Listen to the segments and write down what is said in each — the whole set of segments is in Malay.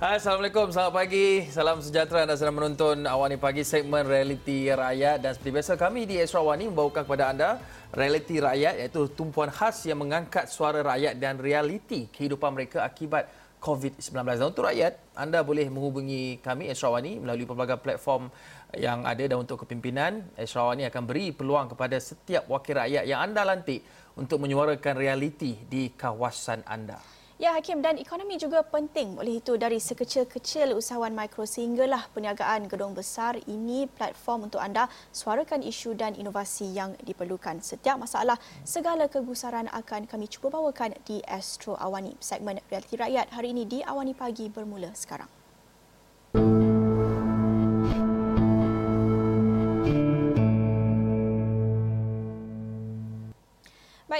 Assalamualaikum, selamat pagi. Salam sejahtera anda sedang menonton Awani Pagi segmen Realiti Rakyat dan seperti biasa kami di Esra Awani membawakan kepada anda Realiti Rakyat iaitu tumpuan khas yang mengangkat suara rakyat dan realiti kehidupan mereka akibat COVID-19. Dan untuk rakyat, anda boleh menghubungi kami Esra Awani melalui pelbagai platform yang ada dan untuk kepimpinan Esra Awani akan beri peluang kepada setiap wakil rakyat yang anda lantik untuk menyuarakan realiti di kawasan anda. Ya Hakim dan ekonomi juga penting oleh itu dari sekecil-kecil usahawan mikro sehinggalah perniagaan gedung besar ini platform untuk anda suarakan isu dan inovasi yang diperlukan. Setiap masalah segala kegusaran akan kami cuba bawakan di Astro Awani. Segmen Realiti Rakyat hari ini di Awani Pagi bermula sekarang.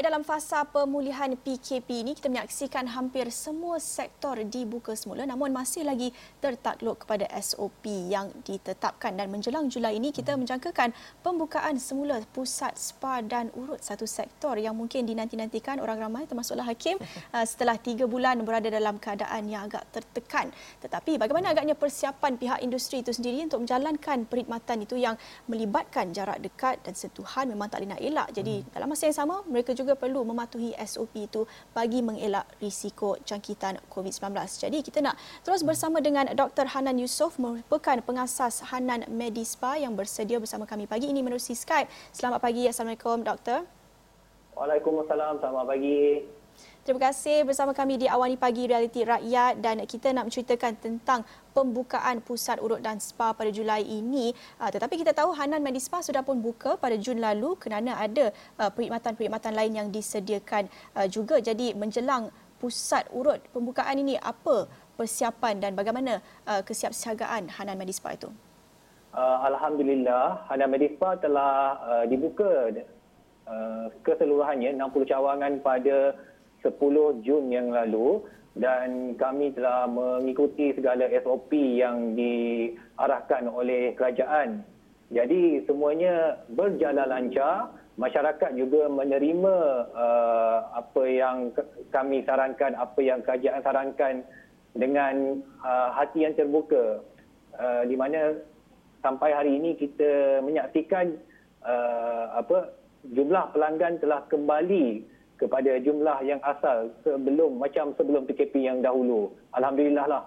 Baik dalam fasa pemulihan PKP ini kita menyaksikan hampir semua sektor dibuka semula namun masih lagi tertakluk kepada SOP yang ditetapkan dan menjelang Julai ini kita menjangkakan pembukaan semula pusat spa dan urut satu sektor yang mungkin dinanti-nantikan orang ramai termasuklah Hakim uh, setelah tiga bulan berada dalam keadaan yang agak tertekan. Tetapi bagaimana agaknya persiapan pihak industri itu sendiri untuk menjalankan perkhidmatan itu yang melibatkan jarak dekat dan sentuhan memang tak boleh nak elak. Jadi dalam masa yang sama mereka juga perlu mematuhi SOP itu bagi mengelak risiko jangkitan COVID-19. Jadi kita nak terus bersama dengan Dr. Hanan Yusof merupakan pengasas Hanan Medispa yang bersedia bersama kami pagi ini menerusi Skype. Selamat pagi. Assalamualaikum Doktor. Waalaikumsalam. Selamat pagi. Terima kasih bersama kami di Awani Pagi Realiti Rakyat dan kita nak menceritakan tentang pembukaan pusat urut dan spa pada Julai ini. Ah, tetapi kita tahu Hanan Medispa sudah pun buka pada Jun lalu kerana ada ah, perkhidmatan-perkhidmatan lain yang disediakan ah, juga. Jadi menjelang pusat urut pembukaan ini apa persiapan dan bagaimana kesiapsiagaan Hanan Medispa itu? Alhamdulillah Hanan Medispa telah dibuka keseluruhannya 60 cawangan pada 10 Jun yang lalu dan kami telah mengikuti segala SOP yang diarahkan oleh kerajaan. Jadi semuanya berjalan lancar, masyarakat juga menerima uh, apa yang kami sarankan, apa yang kerajaan sarankan dengan uh, hati yang terbuka. Uh, di mana sampai hari ini kita menyaksikan uh, apa jumlah pelanggan telah kembali kepada jumlah yang asal sebelum macam sebelum PKP yang dahulu. Alhamdulillah lah.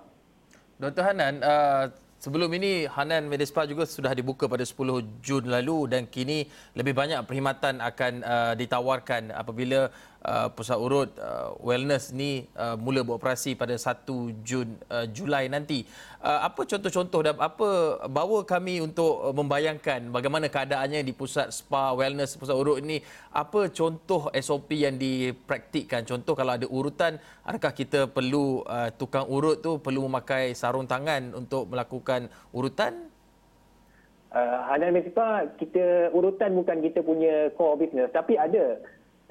Dr. Hanan, uh, sebelum ini Hanan Medispa juga sudah dibuka pada 10 Jun lalu dan kini lebih banyak perkhidmatan akan uh, ditawarkan apabila uh, pusat urut uh, wellness ni uh, mula beroperasi pada 1 Jun uh, Julai nanti. Uh, apa contoh-contoh dan apa bawa kami untuk uh, membayangkan bagaimana keadaannya di pusat spa wellness pusat urut ini? Apa contoh SOP yang dipraktikkan? Contoh kalau ada urutan, adakah kita perlu uh, tukang urut tu perlu memakai sarung tangan untuk melakukan urutan? Uh, Hanan Municipal, kita urutan bukan kita punya core business tapi ada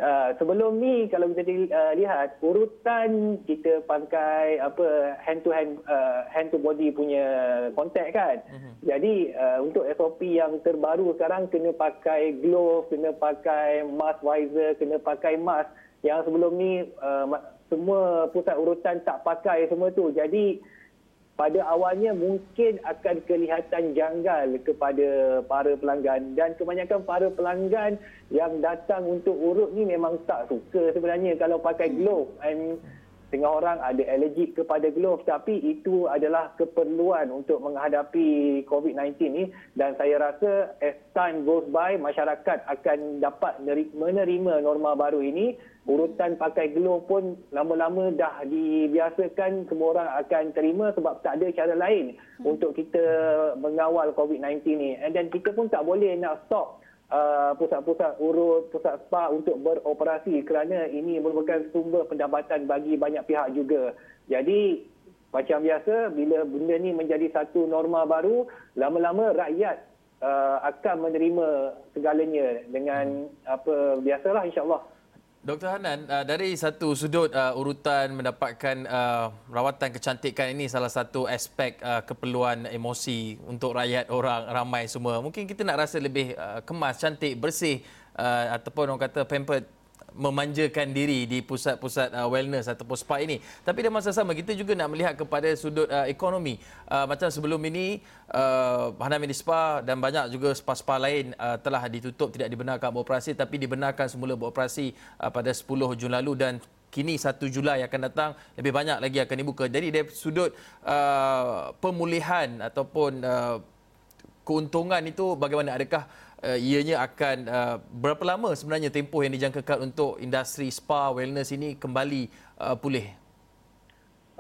Uh, sebelum ni kalau kita uh, lihat urutan kita pakai apa hand to hand uh, hand to body punya contact kan. Uh-huh. Jadi uh, untuk SOP yang terbaru sekarang kena pakai glove, kena pakai mask visor, kena pakai mask yang sebelum ni uh, semua pusat urutan tak pakai semua tu. Jadi pada awalnya mungkin akan kelihatan janggal kepada para pelanggan dan kebanyakan para pelanggan yang datang untuk urut ni memang tak suka sebenarnya kalau pakai glove. And Setengah orang ada alergik kepada glove. Tapi itu adalah keperluan untuk menghadapi COVID-19 ni. Dan saya rasa as time goes by masyarakat akan dapat menerima norma baru ini. Urutan pakai glove pun lama-lama dah dibiasakan. Semua orang akan terima sebab tak ada cara lain hmm. untuk kita mengawal COVID-19 ni. And then kita pun tak boleh nak stop Uh, pusat-pusat urut, pusat spa untuk beroperasi kerana ini merupakan sumber pendapatan bagi banyak pihak juga. Jadi macam biasa bila benda ni menjadi satu norma baru, lama-lama rakyat uh, akan menerima segalanya dengan apa biasalah insya-Allah. Dr. Hanan, uh, dari satu sudut uh, urutan mendapatkan uh, rawatan kecantikan ini salah satu aspek keperluan emosi untuk rakyat orang ramai semua. Mungkin kita nak rasa lebih kemas, cantik, bersih ataupun orang kata pampered memanjakan diri di pusat-pusat uh, wellness ataupun spa ini. Tapi dalam masa sama kita juga nak melihat kepada sudut uh, ekonomi. Uh, macam sebelum ini uh, Hanan Medi Spa dan banyak juga spa-spa lain uh, telah ditutup tidak dibenarkan beroperasi tapi dibenarkan semula beroperasi uh, pada 10 Jun lalu dan kini 1 Julai akan datang lebih banyak lagi akan dibuka. Jadi dari sudut uh, pemulihan ataupun uh, keuntungan itu bagaimana adakah uh, ianya akan uh, berapa lama sebenarnya tempoh yang dijangkakan untuk industri spa wellness ini kembali uh, pulih?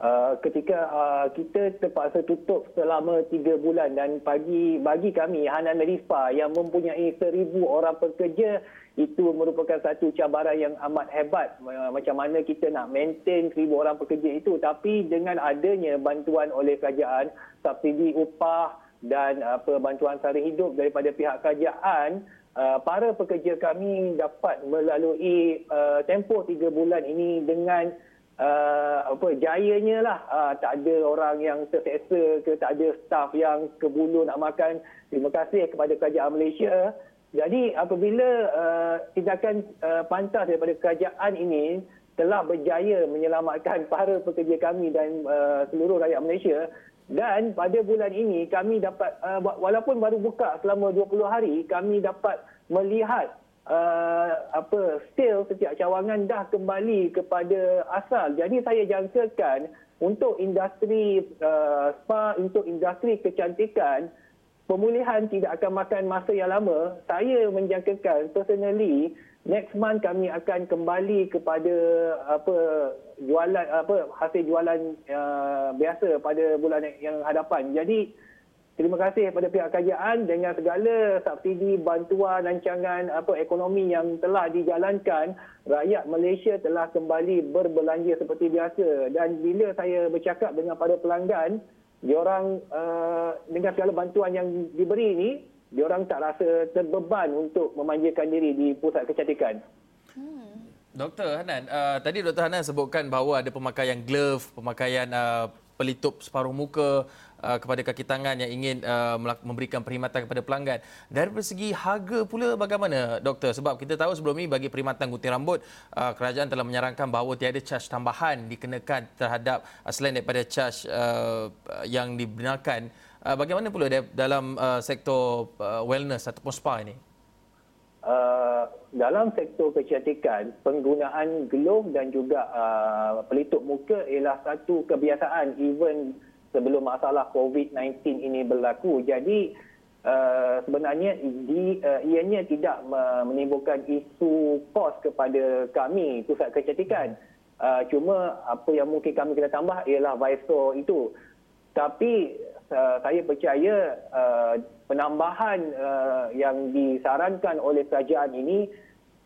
Uh, ketika uh, kita terpaksa tutup selama tiga bulan dan bagi bagi kami Hanan Medispa yang mempunyai seribu orang pekerja itu merupakan satu cabaran yang amat hebat uh, macam mana kita nak maintain seribu orang pekerja itu tapi dengan adanya bantuan oleh kerajaan subsidi upah dan apa bantuan sara hidup daripada pihak kerajaan uh, para pekerja kami dapat melalui uh, tempoh tiga bulan ini dengan uh, apa jayanya lah. Uh, tak ada orang yang terseksa ke tak ada staf yang kebulu nak makan. Terima kasih kepada kerajaan Malaysia. Jadi apabila uh, tindakan uh, pantas daripada kerajaan ini telah berjaya menyelamatkan para pekerja kami dan uh, seluruh rakyat Malaysia dan pada bulan ini kami dapat uh, walaupun baru buka selama 20 hari kami dapat melihat uh, apa sale setiap cawangan dah kembali kepada asal. Jadi saya jangkakan untuk industri uh, spa untuk industri kecantikan pemulihan tidak akan makan masa yang lama. Saya menjangkakan personally next month kami akan kembali kepada apa jualan apa hasil jualan uh, biasa pada bulan yang hadapan. Jadi terima kasih kepada pihak kerajaan dengan segala subsidi bantuan rancangan apa ekonomi yang telah dijalankan rakyat Malaysia telah kembali berbelanja seperti biasa dan bila saya bercakap dengan para pelanggan diorang uh, dengan segala bantuan yang diberi ini diorang tak rasa terbeban untuk memanjakan diri di pusat kecantikan. Hmm. Doktor Hanan, uh, tadi Doktor Hanan sebutkan bahawa ada pemakaian glove, pemakaian uh, pelitup separuh muka uh, kepada kaki tangan yang ingin uh, memberikan perkhidmatan kepada pelanggan. Dari segi harga pula bagaimana doktor? Sebab kita tahu sebelum ini bagi perkhidmatan gunting rambut, uh, kerajaan telah menyarankan bahawa tiada charge tambahan dikenakan terhadap uh, selain daripada charge uh, yang dibenarkan Uh, bagaimana pula dalam uh, sektor uh, wellness ataupun spa ini? Uh, dalam sektor kecantikan, penggunaan glove dan juga uh, pelitup muka ialah satu kebiasaan even sebelum masalah COVID-19 ini berlaku. Jadi uh, sebenarnya di, uh, ianya tidak menimbulkan isu kos kepada kami pusat kecantikan. Uh, cuma apa yang mungkin kami kena tambah ialah visor itu. Tapi uh, saya percaya uh, penambahan uh, yang disarankan oleh kerajaan ini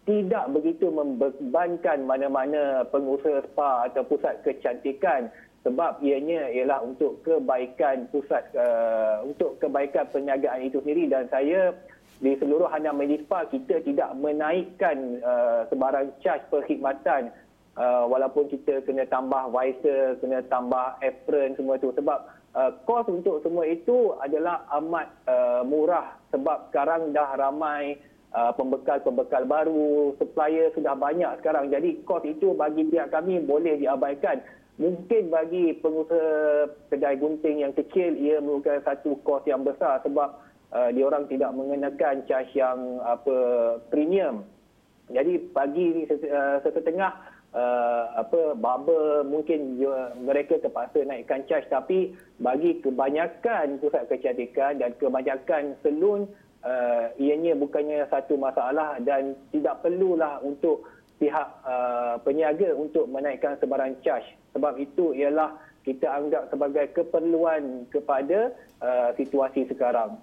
tidak begitu membebankan mana-mana pengusaha spa atau pusat kecantikan. Sebab ianya ialah untuk kebaikan pusat uh, untuk kebaikan perniagaan itu sendiri. Dan saya di seluruh Hanam Medispa kita tidak menaikkan uh, sebarang charge perkhidmatan. Uh, walaupun kita kena tambah visor, kena tambah apron semua itu sebab Uh, kos untuk semua itu adalah amat uh, murah sebab sekarang dah ramai uh, pembekal-pembekal baru, supplier sudah banyak sekarang. Jadi kos itu bagi pihak kami boleh diabaikan. Mungkin bagi pengusaha kedai gunting yang kecil ia merupakan satu kos yang besar sebab uh, diorang tidak mengenakan charge yang apa premium. Jadi bagi uh, sesetengah uh, apa barber mungkin mereka terpaksa naikkan charge tapi bagi kebanyakan pusat kecantikan dan kebanyakan salon uh, ianya bukannya satu masalah dan tidak perlulah untuk pihak uh, peniaga untuk menaikkan sebarang charge sebab itu ialah kita anggap sebagai keperluan kepada uh, situasi sekarang.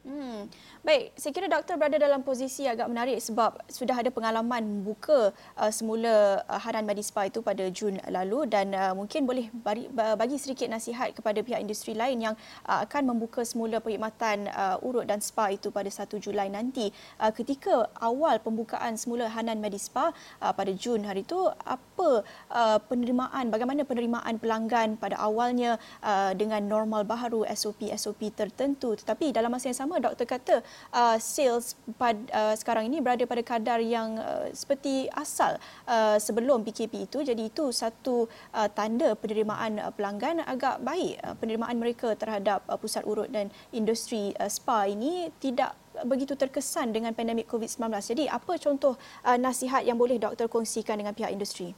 Hmm. Baik, saya kira doktor berada dalam posisi agak menarik sebab sudah ada pengalaman membuka uh, semula uh, Hanan Medispa itu pada Jun lalu dan uh, mungkin boleh bagi, bagi sedikit nasihat kepada pihak industri lain yang uh, akan membuka semula perkhidmatan uh, urut dan spa itu pada 1 Julai nanti. Uh, ketika awal pembukaan semula Hanan Medispa uh, pada Jun hari itu, apa uh, penerimaan, bagaimana penerimaan pelanggan pada awalnya uh, dengan normal baharu SOP-SOP tertentu tetapi dalam masa yang sama sama doktor kata uh, sales pad, uh, sekarang ini berada pada kadar yang uh, seperti asal uh, sebelum PKP itu. Jadi itu satu uh, tanda penerimaan uh, pelanggan agak baik. Uh, penerimaan mereka terhadap uh, pusat urut dan industri uh, spa ini tidak begitu terkesan dengan pandemik COVID-19. Jadi apa contoh uh, nasihat yang boleh doktor kongsikan dengan pihak industri?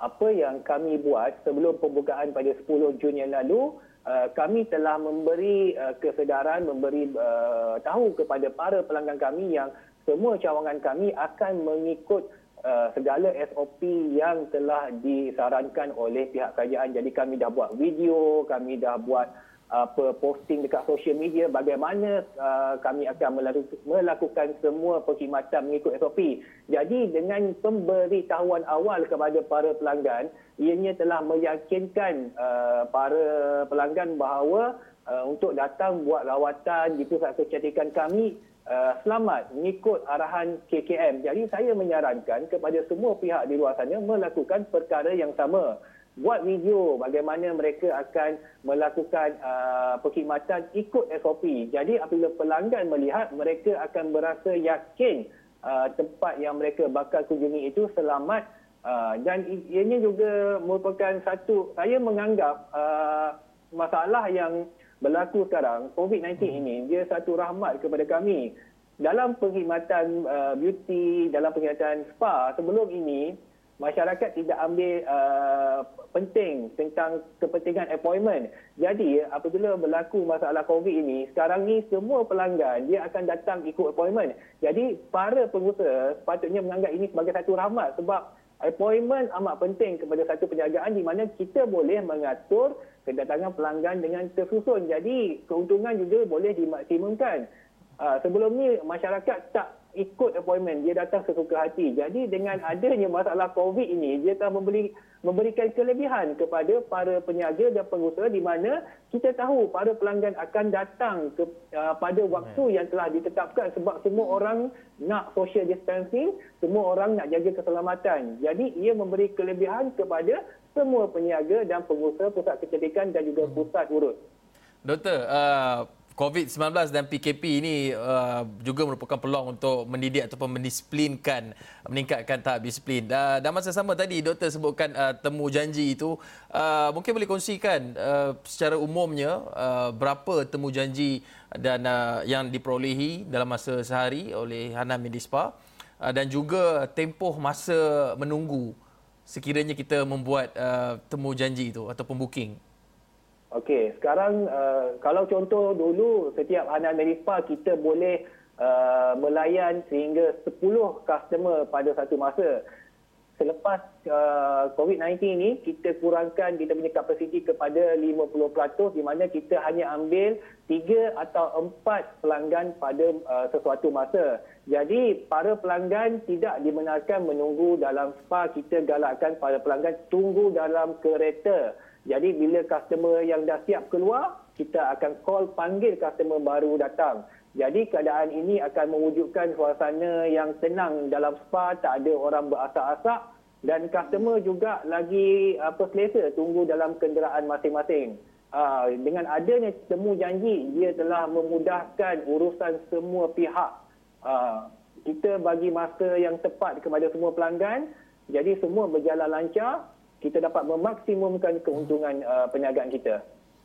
Apa yang kami buat sebelum pembukaan pada 10 Jun yang lalu, uh, kami telah memberi uh, kesedaran, memberi uh, tahu kepada para pelanggan kami yang semua cawangan kami akan mengikut segala SOP yang telah disarankan oleh pihak kerajaan. Jadi kami dah buat video, kami dah buat apa posting dekat social media bagaimana uh, kami akan melakukan semua perkhidmatan mengikut SOP. Jadi dengan pemberitahuan awal kepada para pelanggan, ianya telah meyakinkan uh, para pelanggan bahawa uh, untuk datang buat rawatan di pusat kecantikan kami uh, selamat mengikut arahan KKM. Jadi saya menyarankan kepada semua pihak di luar sana melakukan perkara yang sama buat video bagaimana mereka akan melakukan uh, perkhidmatan ikut SOP. Jadi apabila pelanggan melihat mereka akan berasa yakin uh, tempat yang mereka bakal kunjungi itu selamat uh, dan ianya juga merupakan satu saya menganggap uh, masalah yang berlaku sekarang COVID-19 ini dia satu rahmat kepada kami. Dalam perkhidmatan uh, beauty, dalam perkhidmatan spa sebelum ini masyarakat tidak ambil uh, penting tentang kepentingan appointment. Jadi apabila berlaku masalah COVID ini, sekarang ni semua pelanggan dia akan datang ikut appointment. Jadi para pengusaha sepatutnya menganggap ini sebagai satu rahmat sebab appointment amat penting kepada satu penjagaan di mana kita boleh mengatur kedatangan pelanggan dengan tersusun. Jadi keuntungan juga boleh dimaksimumkan. Uh, sebelum ni masyarakat tak ikut appointment. Dia datang sesuka hati. Jadi dengan adanya masalah covid ini dia telah memberi memberikan kelebihan kepada para peniaga dan pengusaha di mana kita tahu para pelanggan akan datang ke, uh, pada waktu yang telah ditetapkan sebab semua orang nak social distancing semua orang nak jaga keselamatan. Jadi ia memberi kelebihan kepada semua peniaga dan pengusaha pusat kecantikan dan juga hmm. pusat urut. Doktor, uh, COVID-19 dan PKP ini uh, juga merupakan peluang untuk mendidik ataupun mendisiplinkan, meningkatkan tahap disiplin. Uh, dan masa sama tadi doktor sebutkan uh, temu janji itu, uh, mungkin boleh kongsikan uh, secara umumnya uh, berapa temu janji dan uh, yang diperolehi dalam masa sehari oleh Hanan Medispa uh, dan juga tempoh masa menunggu sekiranya kita membuat uh, temu janji itu ataupun booking. Okey, sekarang uh, kalau contoh dulu setiap Hanan Merispa kita boleh uh, melayan sehingga 10 customer pada satu masa. Selepas uh, COVID-19 ini kita kurangkan kita punya kapasiti kepada 50% di mana kita hanya ambil 3 atau 4 pelanggan pada uh, sesuatu masa. Jadi para pelanggan tidak dibenarkan menunggu dalam spa kita galakkan para pelanggan tunggu dalam kereta. Jadi bila customer yang dah siap keluar, kita akan call panggil customer baru datang. Jadi keadaan ini akan mewujudkan suasana yang tenang dalam spa, tak ada orang berasak-asak dan customer juga lagi apa selesa tunggu dalam kenderaan masing-masing. Uh, dengan adanya temu janji, dia telah memudahkan urusan semua pihak. Uh, kita bagi masa yang tepat kepada semua pelanggan, jadi semua berjalan lancar kita dapat memaksimumkan keuntungan uh, perniagaan kita.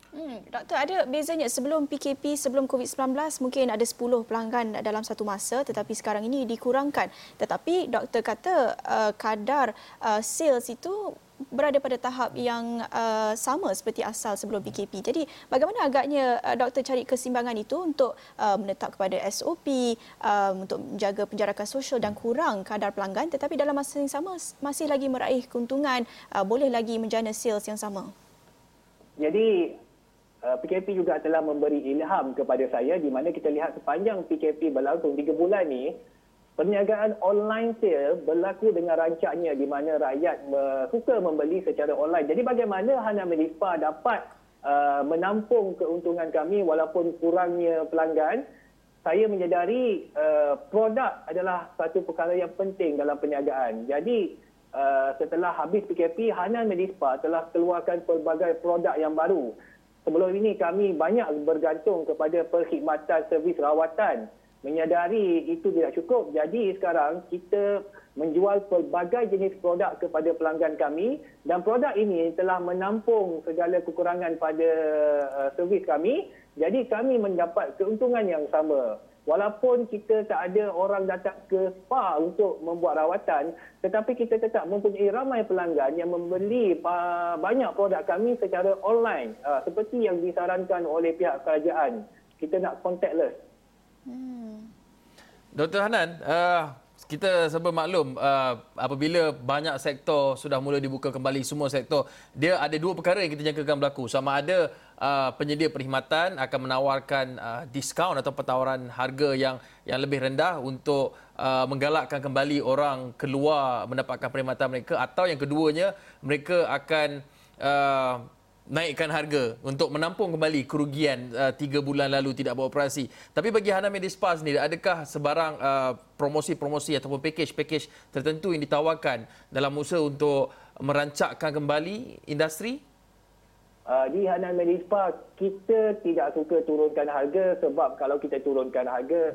Hmm, doktor ada bezanya sebelum PKP sebelum COVID-19 mungkin ada 10 pelanggan dalam satu masa tetapi sekarang ini dikurangkan. Tetapi doktor kata uh, kadar uh, sales itu berada pada tahap yang uh, sama seperti asal sebelum PKP. Jadi bagaimana agaknya uh, doktor cari kesimbangan itu untuk uh, menetap kepada SOP uh, untuk menjaga penjarakan sosial dan kurang kadar pelanggan tetapi dalam masa yang sama masih lagi meraih keuntungan uh, boleh lagi menjana sales yang sama. Jadi uh, PKP juga telah memberi ilham kepada saya di mana kita lihat sepanjang PKP berlangsung 3 bulan ni Perniagaan online sale berlaku dengan rancaknya di mana rakyat suka membeli secara online. Jadi bagaimana Hana Medispa dapat uh, menampung keuntungan kami walaupun kurangnya pelanggan? Saya menyedari uh, produk adalah satu perkara yang penting dalam perniagaan. Jadi uh, setelah habis PKP, Hana Medispa telah keluarkan pelbagai produk yang baru. sebelum ini kami banyak bergantung kepada perkhidmatan servis rawatan menyadari itu tidak cukup. Jadi sekarang kita menjual pelbagai jenis produk kepada pelanggan kami dan produk ini telah menampung segala kekurangan pada uh, servis kami. Jadi kami mendapat keuntungan yang sama. Walaupun kita tak ada orang datang ke spa untuk membuat rawatan, tetapi kita tetap mempunyai ramai pelanggan yang membeli uh, banyak produk kami secara online uh, seperti yang disarankan oleh pihak kerajaan. Kita nak contactless. Hmm. Dr. Hanan, uh, kita sebab maklum uh, apabila banyak sektor sudah mula dibuka kembali semua sektor, dia ada dua perkara yang kita jangkakan berlaku. Sama ada uh, penyedia perkhidmatan akan menawarkan uh, diskaun atau pentawaran harga yang yang lebih rendah untuk uh, menggalakkan kembali orang keluar mendapatkan perkhidmatan mereka atau yang keduanya mereka akan uh, naikkan harga untuk menampung kembali kerugian uh, tiga bulan lalu tidak beroperasi. Tapi bagi Hana Medispa sendiri, adakah sebarang uh, promosi-promosi ataupun package-package tertentu yang ditawarkan dalam usaha untuk merancakkan kembali industri? Uh, di Hanan Medispa, kita tidak suka turunkan harga sebab kalau kita turunkan harga,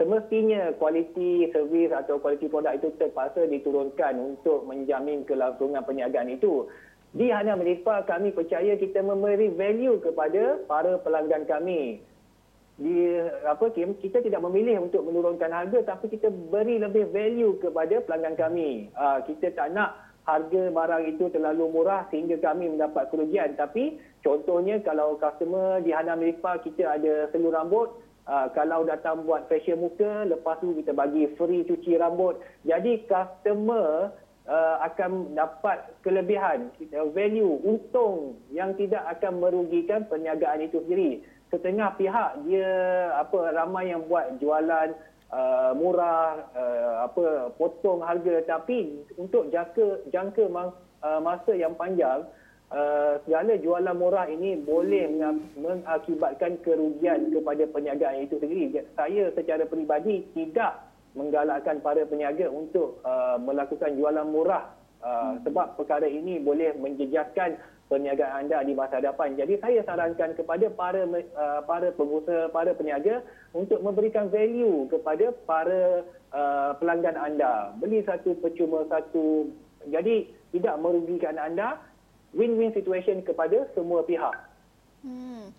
semestinya kualiti servis atau kualiti produk itu terpaksa diturunkan untuk menjamin kelangsungan perniagaan itu. Di Hana Melipa kami percaya kita memberi value kepada para pelanggan kami. Di apa Kim, kita tidak memilih untuk menurunkan harga tapi kita beri lebih value kepada pelanggan kami. Uh, kita tak nak harga barang itu terlalu murah sehingga kami mendapat kerugian. Tapi contohnya kalau customer di Hana Melipa kita ada seluruh rambut, Uh, kalau datang buat facial muka, lepas tu kita bagi free cuci rambut. Jadi customer uh, akan dapat kelebihan value untung yang tidak akan merugikan perniagaan itu sendiri. Setengah pihak dia apa ramai yang buat jualan uh, murah uh, apa potong harga. Tapi untuk jangka jangka uh, masa yang panjang uh, segala jualan murah ini boleh mengakibatkan kerugian kepada perniagaan itu sendiri. Saya secara peribadi tidak menggalakkan para peniaga untuk uh, melakukan jualan murah uh, hmm. sebab perkara ini boleh menjejaskan perniagaan anda di masa hadapan. Jadi saya sarankan kepada para uh, para pengusaha, para peniaga untuk memberikan value kepada para uh, pelanggan anda. Beli satu percuma satu. Jadi tidak merugikan anda. Win-win situation kepada semua pihak. Hmm.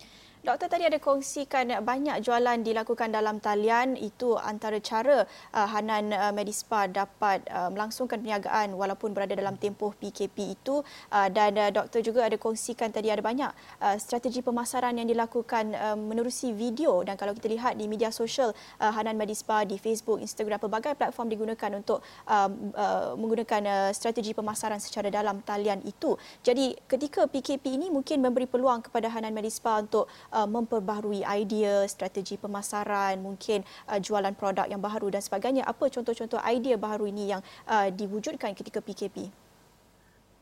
Doktor tadi ada kongsikan banyak jualan dilakukan dalam talian. Itu antara cara uh, Hanan uh, Medispa dapat uh, melangsungkan perniagaan walaupun berada dalam tempoh PKP itu. Uh, dan uh, doktor juga ada kongsikan tadi ada banyak uh, strategi pemasaran yang dilakukan uh, menerusi video. Dan kalau kita lihat di media sosial uh, Hanan Medispa di Facebook, Instagram pelbagai platform digunakan untuk uh, uh, menggunakan uh, strategi pemasaran secara dalam talian itu. Jadi ketika PKP ini mungkin memberi peluang kepada Hanan Medispa untuk uh, memperbaharui idea, strategi pemasaran, mungkin uh, jualan produk yang baru dan sebagainya. Apa contoh-contoh idea baru ini yang uh, diwujudkan ketika PKP?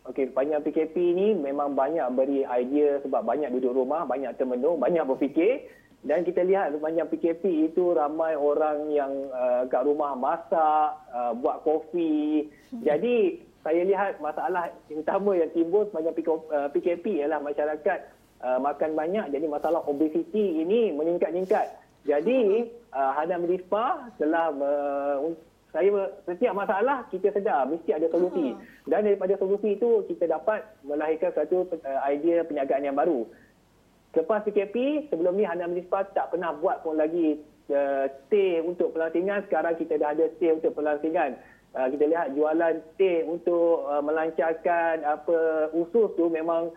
Okey, panjang PKP ini memang banyak beri idea sebab banyak duduk rumah, banyak termenung, banyak berfikir dan kita lihat sepanjang PKP itu ramai orang yang uh, kat rumah masak, uh, buat kopi. Hmm. Jadi saya lihat masalah utama yang timbul sepanjang PKP ialah masyarakat uh, makan banyak jadi masalah obesiti ini meningkat-ningkat. Jadi uh, Hana Medispa telah uh, saya setiap masalah kita sedar mesti ada solusi. Dan daripada solusi itu kita dapat melahirkan satu uh, idea perniagaan yang baru. Lepas PKP, sebelum ni Hana Medispa tak pernah buat pun lagi uh, teh untuk pelantingan. Sekarang kita dah ada teh untuk pelantingan. Uh, kita lihat jualan teh untuk uh, melancarkan apa usus tu memang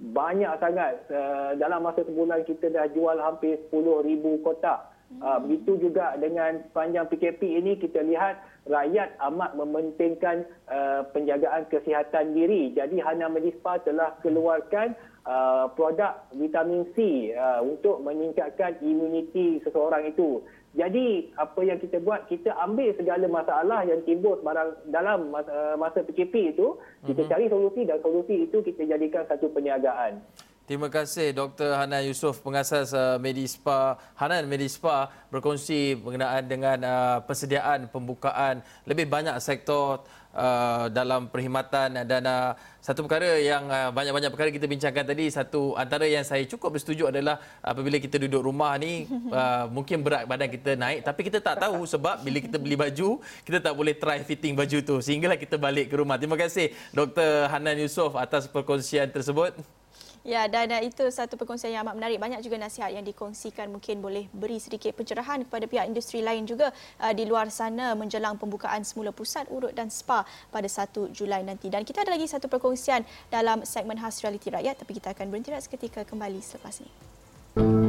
banyak sangat. Uh, dalam masa sebulan kita dah jual hampir 10,000 kotak. Uh, begitu juga dengan panjang PKP ini kita lihat rakyat amat mementingkan uh, penjagaan kesihatan diri. Jadi Hana Medispa telah keluarkan uh, produk vitamin C uh, untuk meningkatkan imuniti seseorang itu. Jadi apa yang kita buat kita ambil segala masalah yang timbul sebarang dalam masa, masa PKP itu kita mm-hmm. cari solusi dan solusi itu kita jadikan satu perniagaan. Terima kasih Dr. Hanan Yusof pengasas uh, Medispa Hanan Medispa berkongsi mengenai dengan uh, persediaan pembukaan lebih banyak sektor uh, dalam perkhidmatan dan uh, satu perkara yang uh, banyak-banyak perkara kita bincangkan tadi satu antara yang saya cukup bersetuju adalah apabila kita duduk rumah ni uh, mungkin berat badan kita naik tapi kita tak tahu sebab bila kita beli baju kita tak boleh try fitting baju tu sehinggalah kita balik ke rumah. Terima kasih Dr. Hanan Yusof atas perkongsian tersebut. Ya, dan itu satu perkongsian yang amat menarik. Banyak juga nasihat yang dikongsikan mungkin boleh beri sedikit pencerahan kepada pihak industri lain juga uh, di luar sana menjelang pembukaan semula pusat urut dan spa pada 1 Julai nanti. Dan kita ada lagi satu perkongsian dalam segmen khas realiti rakyat tapi kita akan berhenti seketika kembali selepas ini.